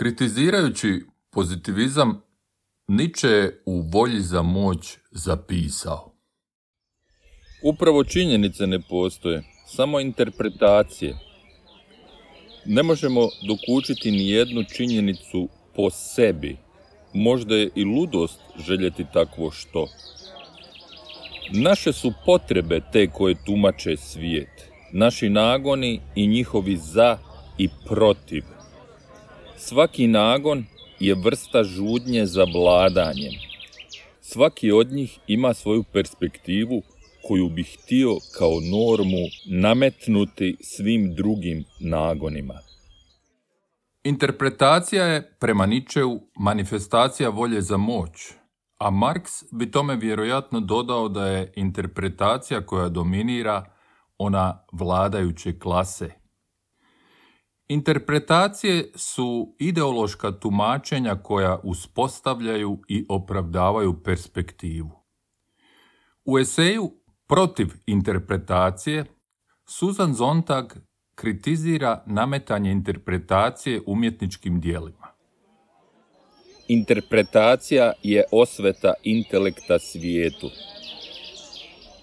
Kritizirajući pozitivizam, Nietzsche je u volji za moć zapisao. Upravo činjenice ne postoje, samo interpretacije. Ne možemo dokučiti ni jednu činjenicu po sebi. Možda je i ludost željeti takvo što. Naše su potrebe te koje tumače svijet. Naši nagoni i njihovi za i protiv. Svaki nagon je vrsta žudnje za vladanjem. Svaki od njih ima svoju perspektivu koju bi htio kao normu nametnuti svim drugim nagonima. Interpretacija je, prema Ničeu, manifestacija volje za moć, a Marx bi tome vjerojatno dodao da je interpretacija koja dominira ona vladajuće klase. Interpretacije su ideološka tumačenja koja uspostavljaju i opravdavaju perspektivu. U eseju Protiv interpretacije Susan Zontag kritizira nametanje interpretacije umjetničkim dijelima. Interpretacija je osveta intelekta svijetu.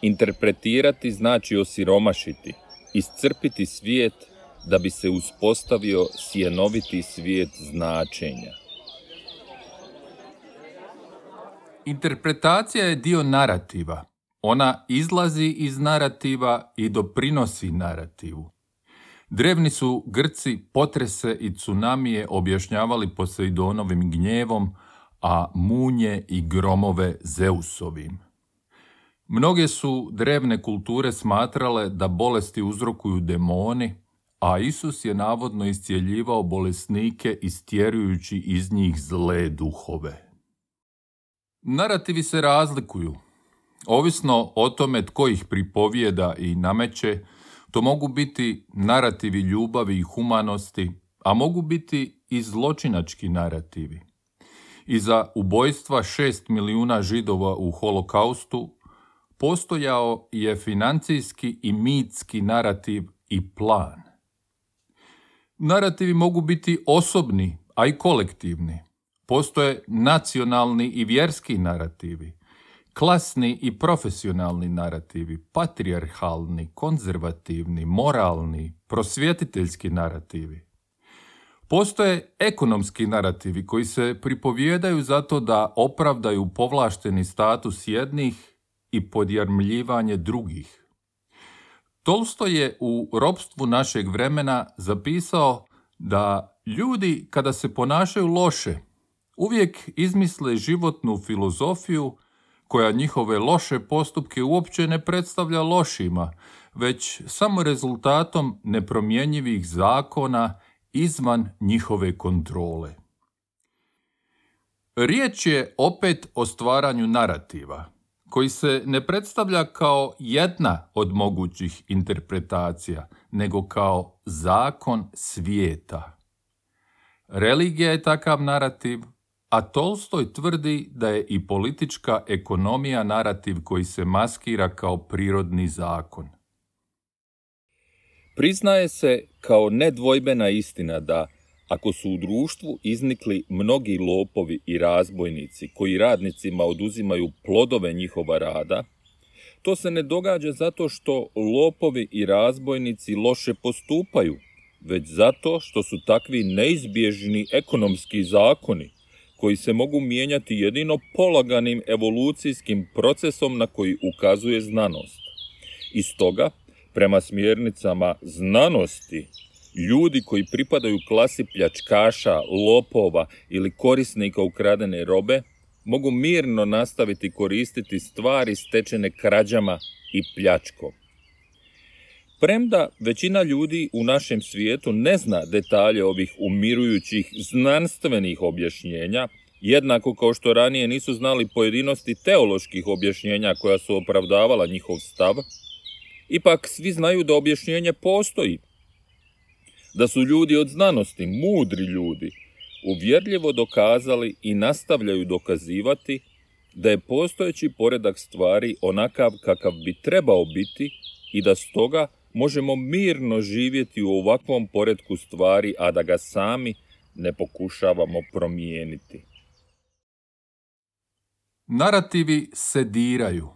Interpretirati znači osiromašiti, iscrpiti svijet da bi se uspostavio sjenoviti svijet značenja. Interpretacija je dio narativa. Ona izlazi iz narativa i doprinosi narativu. Drevni su Grci potrese i tsunamije objašnjavali Poseidonovim gnjevom, a munje i gromove Zeusovim. Mnoge su drevne kulture smatrale da bolesti uzrokuju demoni, a Isus je navodno iscijeljivao bolesnike istjerujući iz njih zle duhove. Narativi se razlikuju. Ovisno o tome tko ih pripovijeda i nameće, to mogu biti narativi ljubavi i humanosti, a mogu biti i zločinački narativi. I za ubojstva šest milijuna židova u holokaustu postojao je financijski i mitski narativ i plan. Narativi mogu biti osobni, a i kolektivni. Postoje nacionalni i vjerski narativi, klasni i profesionalni narativi, patrijarhalni, konzervativni, moralni, prosvjetiteljski narativi. Postoje ekonomski narativi koji se pripovjedaju zato da opravdaju povlašteni status jednih i podjarmljivanje drugih. Tolsto je u ropstvu našeg vremena zapisao da ljudi kada se ponašaju loše uvijek izmisle životnu filozofiju koja njihove loše postupke uopće ne predstavlja lošima, već samo rezultatom nepromjenjivih zakona izvan njihove kontrole. Riječ je opet o stvaranju narativa, koji se ne predstavlja kao jedna od mogućih interpretacija, nego kao zakon svijeta. Religija je takav narativ, a Tolstoj tvrdi da je i politička ekonomija narativ koji se maskira kao prirodni zakon. Priznaje se kao nedvojbena istina da ako su u društvu iznikli mnogi lopovi i razbojnici koji radnicima oduzimaju plodove njihova rada, to se ne događa zato što lopovi i razbojnici loše postupaju, već zato što su takvi neizbježni ekonomski zakoni koji se mogu mijenjati jedino polaganim evolucijskim procesom na koji ukazuje znanost. I stoga, prema smjernicama znanosti, ljudi koji pripadaju klasi pljačkaša, lopova ili korisnika ukradene robe, mogu mirno nastaviti koristiti stvari stečene krađama i pljačkom. Premda većina ljudi u našem svijetu ne zna detalje ovih umirujućih znanstvenih objašnjenja, jednako kao što ranije nisu znali pojedinosti teoloških objašnjenja koja su opravdavala njihov stav, ipak svi znaju da objašnjenje postoji, da su ljudi od znanosti, mudri ljudi, uvjerljivo dokazali i nastavljaju dokazivati da je postojeći poredak stvari onakav kakav bi trebao biti i da stoga možemo mirno živjeti u ovakvom poredku stvari, a da ga sami ne pokušavamo promijeniti. Narativi se diraju.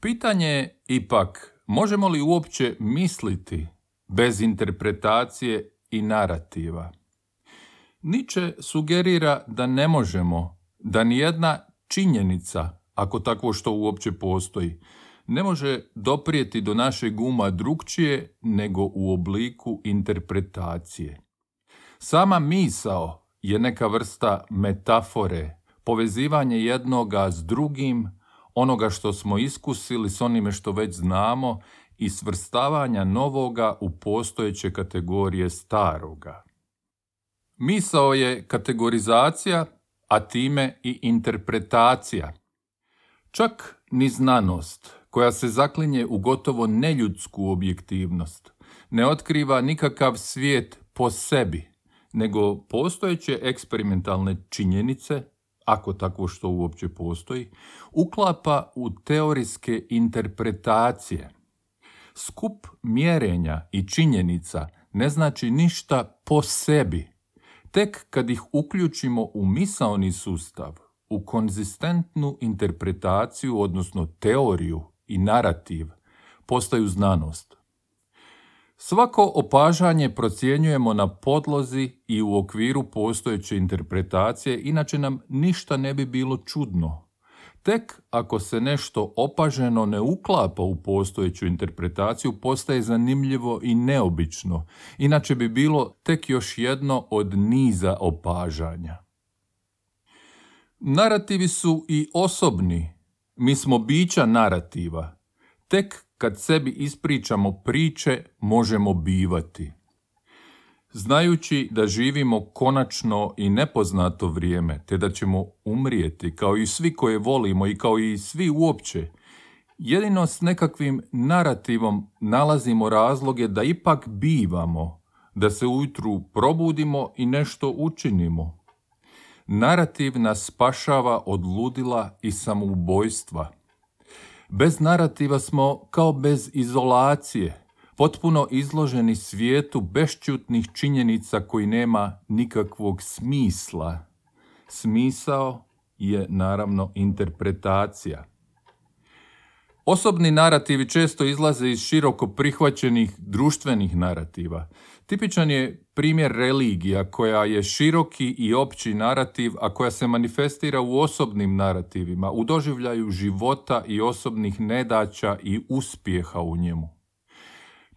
Pitanje je ipak, možemo li uopće misliti bez interpretacije i narativa? Niče sugerira da ne možemo, da nijedna činjenica, ako takvo što uopće postoji, ne može doprijeti do našeg uma drugčije nego u obliku interpretacije. Sama misao je neka vrsta metafore, povezivanje jednoga s drugim, onoga što smo iskusili s onime što već znamo i svrstavanja novoga u postojeće kategorije staroga. Misao je kategorizacija, a time i interpretacija. Čak ni znanost, koja se zaklinje u gotovo neljudsku objektivnost, ne otkriva nikakav svijet po sebi, nego postojeće eksperimentalne činjenice, ako takvo što uopće postoji, uklapa u teorijske interpretacije. Skup mjerenja i činjenica ne znači ništa po sebi. Tek kad ih uključimo u misaoni sustav, u konzistentnu interpretaciju, odnosno teoriju i narativ, postaju znanost. Svako opažanje procjenjujemo na podlozi i u okviru postojeće interpretacije, inače nam ništa ne bi bilo čudno. Tek ako se nešto opaženo ne uklapa u postojeću interpretaciju, postaje zanimljivo i neobično, inače bi bilo tek još jedno od niza opažanja. Narativi su i osobni. Mi smo bića narativa. Tek kad sebi ispričamo priče, možemo bivati. Znajući da živimo konačno i nepoznato vrijeme, te da ćemo umrijeti kao i svi koje volimo i kao i svi uopće, jedino s nekakvim narativom nalazimo razloge da ipak bivamo, da se ujutru probudimo i nešto učinimo. Narativ nas spašava od ludila i samoubojstva. Bez narativa smo kao bez izolacije, potpuno izloženi svijetu bešćutnih činjenica koji nema nikakvog smisla. Smisao je naravno interpretacija. Osobni narativi često izlaze iz široko prihvaćenih društvenih narativa. Tipičan je primjer religija koja je široki i opći narativ, a koja se manifestira u osobnim narativima, u doživljaju života i osobnih nedaća i uspjeha u njemu.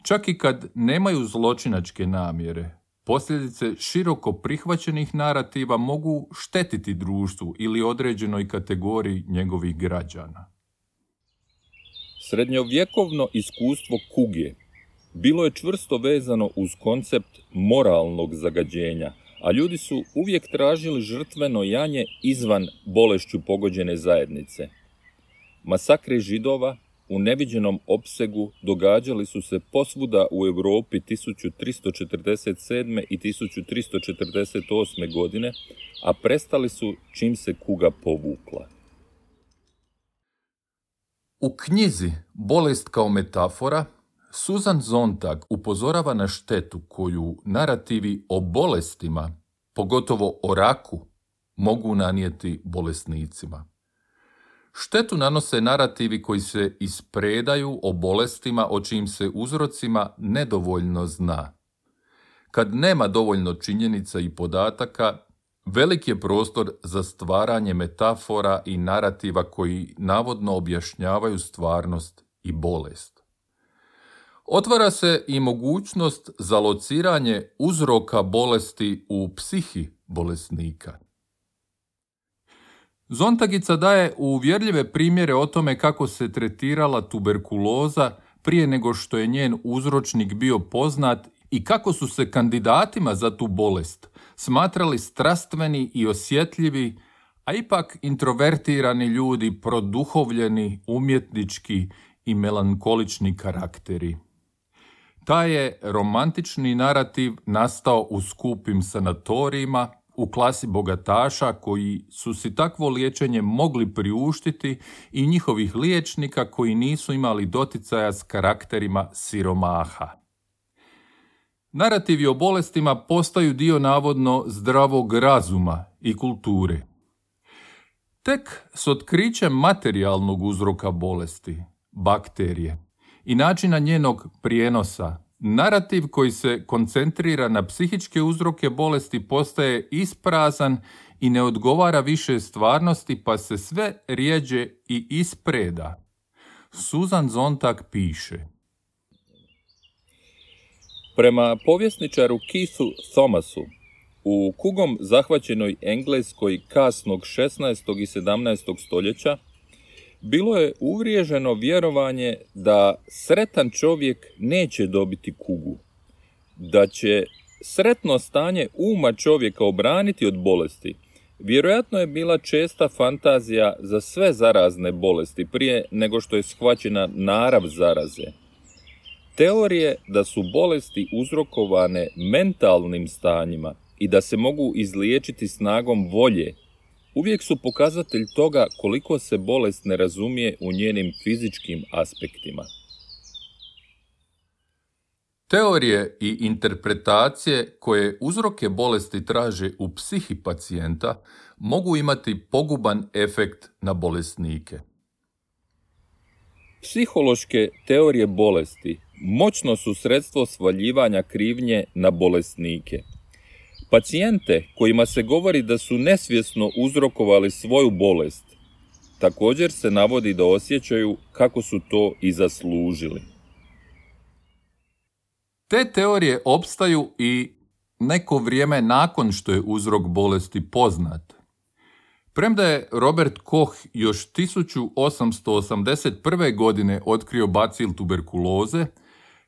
Čak i kad nemaju zločinačke namjere, posljedice široko prihvaćenih narativa mogu štetiti društvu ili određenoj kategoriji njegovih građana. Srednjovjekovno iskustvo kuge bilo je čvrsto vezano uz koncept moralnog zagađenja, a ljudi su uvijek tražili žrtveno janje izvan bolešću pogođene zajednice. Masakre židova u neviđenom opsegu događali su se posvuda u Europi 1347. i 1348. godine, a prestali su čim se kuga povukla. U knjizi Bolest kao metafora Susan Zontag upozorava na štetu koju narativi o bolestima, pogotovo o raku, mogu nanijeti bolesnicima. Štetu nanose narativi koji se ispredaju o bolestima o čijim se uzrocima nedovoljno zna. Kad nema dovoljno činjenica i podataka, velik je prostor za stvaranje metafora i narativa koji navodno objašnjavaju stvarnost i bolest. Otvara se i mogućnost za lociranje uzroka bolesti u psihi bolesnika. Zontagica daje uvjerljive primjere o tome kako se tretirala tuberkuloza prije nego što je njen uzročnik bio poznat i kako su se kandidatima za tu bolest smatrali strastveni i osjetljivi, a ipak introvertirani ljudi, produhovljeni, umjetnički i melankolični karakteri. Taj je romantični narativ nastao u skupim sanatorijima, u klasi bogataša koji su si takvo liječenje mogli priuštiti i njihovih liječnika koji nisu imali doticaja s karakterima siromaha. Narativi o bolestima postaju dio navodno zdravog razuma i kulture. Tek s otkrićem materijalnog uzroka bolesti, bakterije, i načina njenog prijenosa, narativ koji se koncentrira na psihičke uzroke bolesti postaje isprazan i ne odgovara više stvarnosti pa se sve rijeđe i ispreda. Susan Zontag piše Prema povjesničaru Keithu Thomasu, u kugom zahvaćenoj Engleskoj kasnog 16. i 17. stoljeća bilo je uvriježeno vjerovanje da sretan čovjek neće dobiti kugu, da će sretno stanje uma čovjeka obraniti od bolesti. Vjerojatno je bila česta fantazija za sve zarazne bolesti prije nego što je shvaćena narav zaraze. Teorije da su bolesti uzrokovane mentalnim stanjima i da se mogu izliječiti snagom volje uvijek su pokazatelj toga koliko se bolest ne razumije u njenim fizičkim aspektima. Teorije i interpretacije koje uzroke bolesti traže u psihi pacijenta mogu imati poguban efekt na bolesnike. Psihološke teorije bolesti moćno su sredstvo svaljivanja krivnje na bolesnike – Pacijente kojima se govori da su nesvjesno uzrokovali svoju bolest, također se navodi da osjećaju kako su to i zaslužili. Te teorije opstaju i neko vrijeme nakon što je uzrok bolesti poznat. Premda je Robert Koch još 1881. godine otkrio bacil tuberkuloze,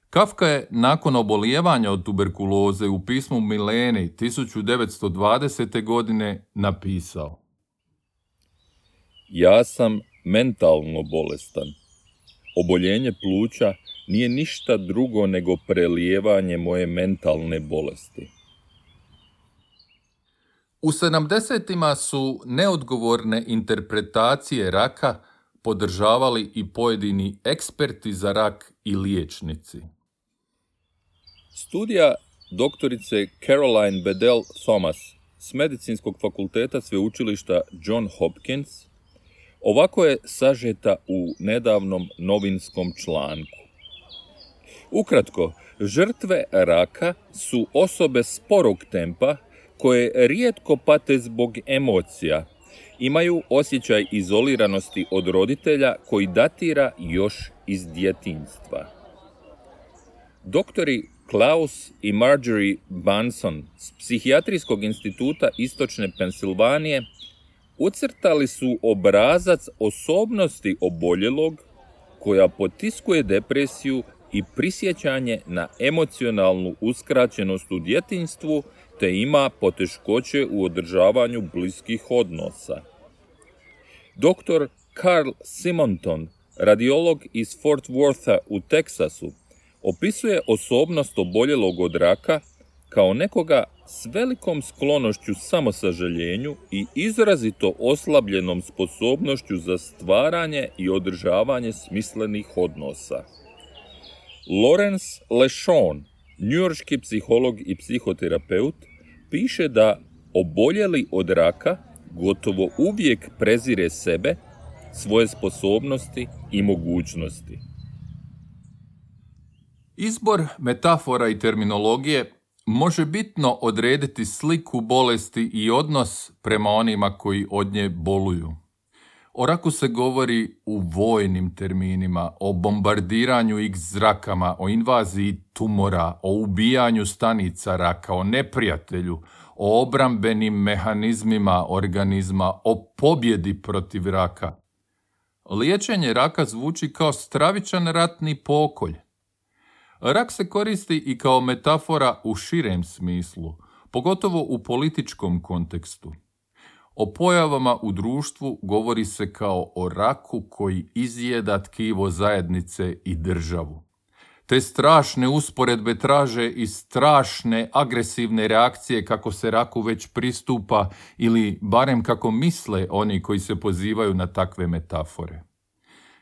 Kafka je nakon obolijevanja od tuberkuloze u pismu Mileni 1920. godine napisao Ja sam mentalno bolestan. Oboljenje pluća nije ništa drugo nego prelijevanje moje mentalne bolesti. U 70. su neodgovorne interpretacije raka podržavali i pojedini eksperti za rak i liječnici. Studija doktorice Caroline Bedell Thomas s Medicinskog fakulteta sveučilišta John Hopkins ovako je sažeta u nedavnom novinskom članku. Ukratko, žrtve raka su osobe sporog tempa koje rijetko pate zbog emocija, imaju osjećaj izoliranosti od roditelja koji datira još iz djetinjstva. Doktori Klaus i Marjorie Bunson s Psihijatrijskog instituta Istočne Pensilvanije ucrtali su obrazac osobnosti oboljelog koja potiskuje depresiju i prisjećanje na emocionalnu uskraćenost u djetinstvu te ima poteškoće u održavanju bliskih odnosa. Dr. Carl Simonton, radiolog iz Fort Wortha u Teksasu, opisuje osobnost oboljelog od raka kao nekoga s velikom sklonošću samosažaljenju i izrazito oslabljenom sposobnošću za stvaranje i održavanje smislenih odnosa. Lawrence Leshon, njujorški psiholog i psihoterapeut, piše da oboljeli od raka gotovo uvijek prezire sebe, svoje sposobnosti i mogućnosti. Izbor metafora i terminologije može bitno odrediti sliku bolesti i odnos prema onima koji od nje boluju. O raku se govori u vojnim terminima, o bombardiranju x zrakama, o invaziji tumora, o ubijanju stanica raka, o neprijatelju, o obrambenim mehanizmima organizma, o pobjedi protiv raka. Liječenje raka zvuči kao stravičan ratni pokolj. Rak se koristi i kao metafora u širem smislu, pogotovo u političkom kontekstu. O pojavama u društvu govori se kao o raku koji izjeda tkivo zajednice i državu. Te strašne usporedbe traže i strašne agresivne reakcije kako se raku već pristupa ili barem kako misle oni koji se pozivaju na takve metafore.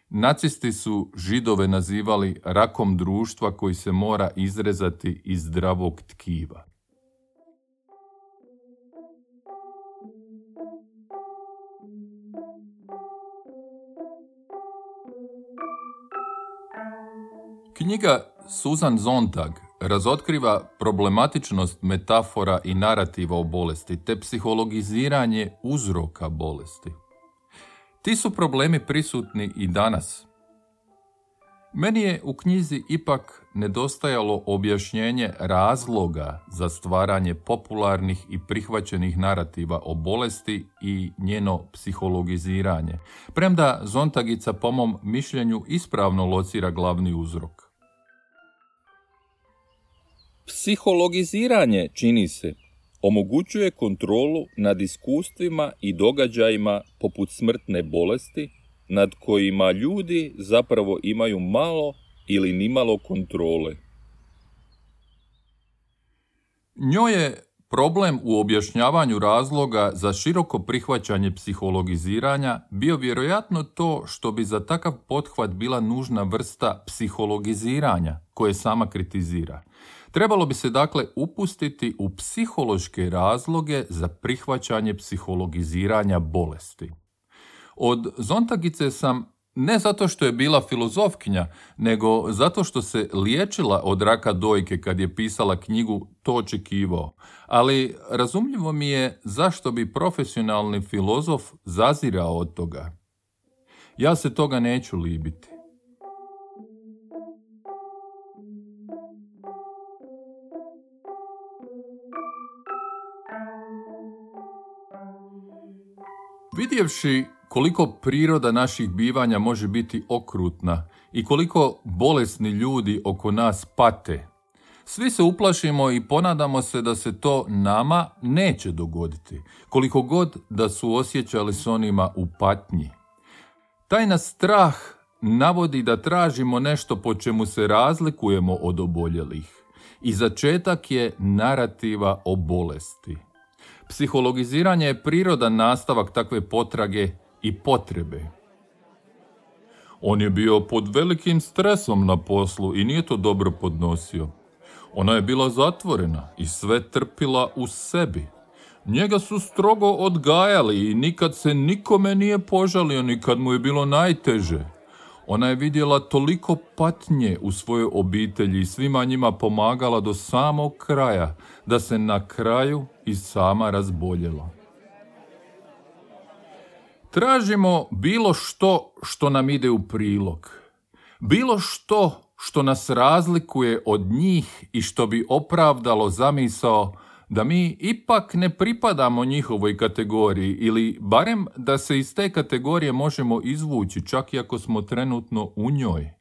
Nacisti su židove nazivali rakom društva koji se mora izrezati iz zdravog tkiva. Knjiga Susan Zontag razotkriva problematičnost metafora i narativa o bolesti te psihologiziranje uzroka bolesti. Ti su problemi prisutni i danas. Meni je u knjizi ipak nedostajalo objašnjenje razloga za stvaranje popularnih i prihvaćenih narativa o bolesti i njeno psihologiziranje, premda Zontagica po mom mišljenju ispravno locira glavni uzrok. Psihologiziranje, čini se, omogućuje kontrolu nad iskustvima i događajima poput smrtne bolesti, nad kojima ljudi zapravo imaju malo ili nimalo kontrole. Njoj je problem u objašnjavanju razloga za široko prihvaćanje psihologiziranja bio vjerojatno to što bi za takav pothvat bila nužna vrsta psihologiziranja koje sama kritizira. Trebalo bi se dakle upustiti u psihološke razloge za prihvaćanje psihologiziranja bolesti. Od Zontagice sam ne zato što je bila filozofkinja, nego zato što se liječila od raka dojke kad je pisala knjigu To očekivao. Ali razumljivo mi je zašto bi profesionalni filozof zazirao od toga. Ja se toga neću libiti. Vidjevši koliko priroda naših bivanja može biti okrutna i koliko bolesni ljudi oko nas pate, svi se uplašimo i ponadamo se da se to nama neće dogoditi, koliko god da su osjećali s onima u patnji. Taj nas strah navodi da tražimo nešto po čemu se razlikujemo od oboljelih i začetak je narativa o bolesti. Psihologiziranje je prirodan nastavak takve potrage i potrebe. On je bio pod velikim stresom na poslu i nije to dobro podnosio. Ona je bila zatvorena i sve trpila u sebi. Njega su strogo odgajali i nikad se nikome nije požalio ni kad mu je bilo najteže. Ona je vidjela toliko patnje u svojoj obitelji i svima njima pomagala do samog kraja, da se na kraju i sama razboljela. Tražimo bilo što što nam ide u prilog. Bilo što što nas razlikuje od njih i što bi opravdalo zamisao da mi ipak ne pripadamo njihovoj kategoriji ili barem da se iz te kategorije možemo izvući čak i ako smo trenutno u njoj.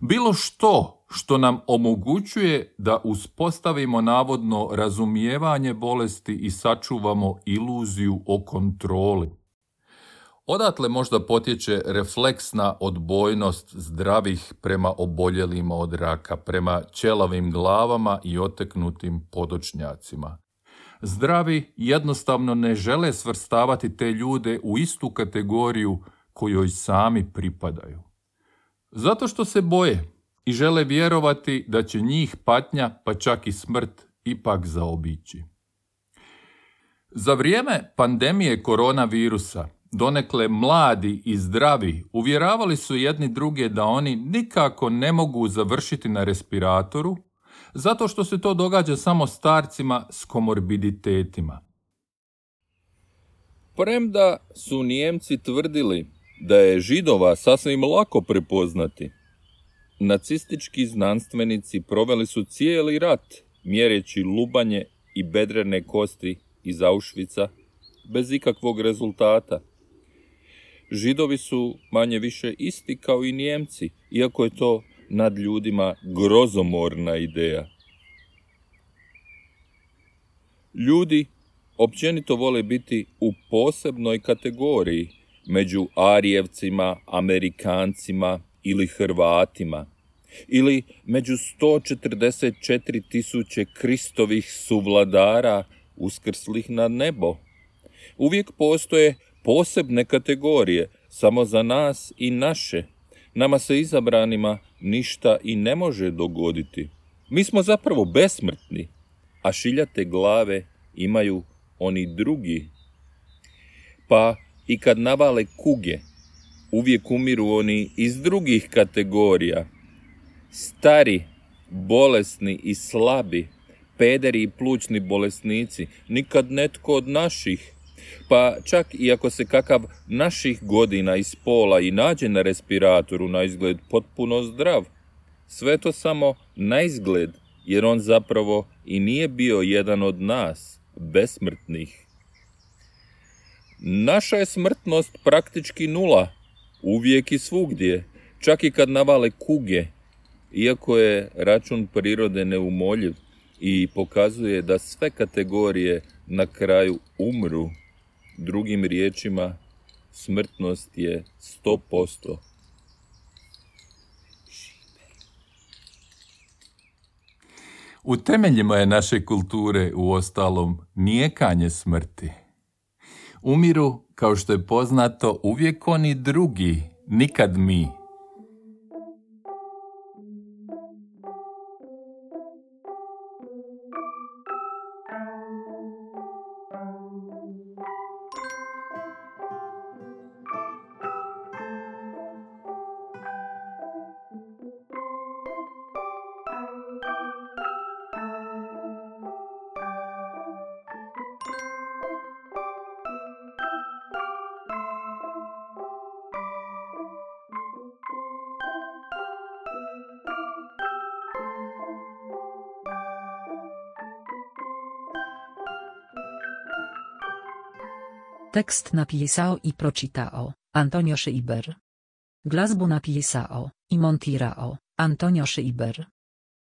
Bilo što što nam omogućuje da uspostavimo navodno razumijevanje bolesti i sačuvamo iluziju o kontroli. Odatle možda potječe refleksna odbojnost zdravih prema oboljelima od raka, prema ćelavim glavama i oteknutim podočnjacima. Zdravi jednostavno ne žele svrstavati te ljude u istu kategoriju kojoj sami pripadaju. Zato što se boje i žele vjerovati da će njih patnja pa čak i smrt ipak zaobići. Za vrijeme pandemije koronavirusa donekle mladi i zdravi uvjeravali su jedni druge da oni nikako ne mogu završiti na respiratoru zato što se to događa samo starcima s komorbiditetima. Premda su Nijemci tvrdili da je židova sasvim lako prepoznati, nacistički znanstvenici proveli su cijeli rat mjereći lubanje i bedrene kosti iz Auschwitza bez ikakvog rezultata. Židovi su manje više isti kao i Nijemci, iako je to nad ljudima grozomorna ideja. Ljudi općenito vole biti u posebnoj kategoriji među Arijevcima, Amerikancima ili Hrvatima ili među 144 tisuće Kristovih suvladara uskrslih na nebo. Uvijek postoje posebne kategorije samo za nas i naše, Nama se izabranima ništa i ne može dogoditi. Mi smo zapravo besmrtni, a šiljate glave imaju oni drugi. Pa i kad navale kuge, uvijek umiru oni iz drugih kategorija. Stari, bolesni i slabi, pederi i plućni bolesnici, nikad netko od naših. Pa čak i ako se kakav naših godina iz pola i nađe na respiratoru na izgled potpuno zdrav, sve to samo na izgled, jer on zapravo i nije bio jedan od nas, besmrtnih. Naša je smrtnost praktički nula, uvijek i svugdje, čak i kad navale kuge, iako je račun prirode neumoljiv i pokazuje da sve kategorije na kraju umru. Drugim riječima, smrtnost je 100%. U temeljima je naše kulture u ostalom nijekanje smrti. Umiru, kao što je poznato, uvijek oni drugi, nikad mi. Tekst napisao i procitao Antonio Schreiber. Glasbu napisao i montirao Antonio Schreiber.